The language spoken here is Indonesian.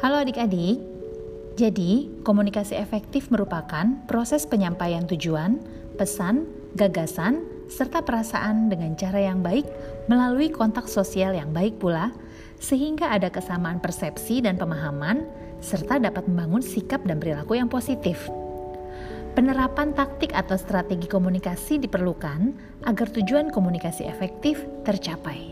Halo adik-adik. Jadi, komunikasi efektif merupakan proses penyampaian tujuan, pesan, gagasan, serta perasaan dengan cara yang baik melalui kontak sosial yang baik pula, sehingga ada kesamaan persepsi dan pemahaman, serta dapat membangun sikap dan perilaku yang positif. Penerapan taktik atau strategi komunikasi diperlukan agar tujuan komunikasi efektif tercapai.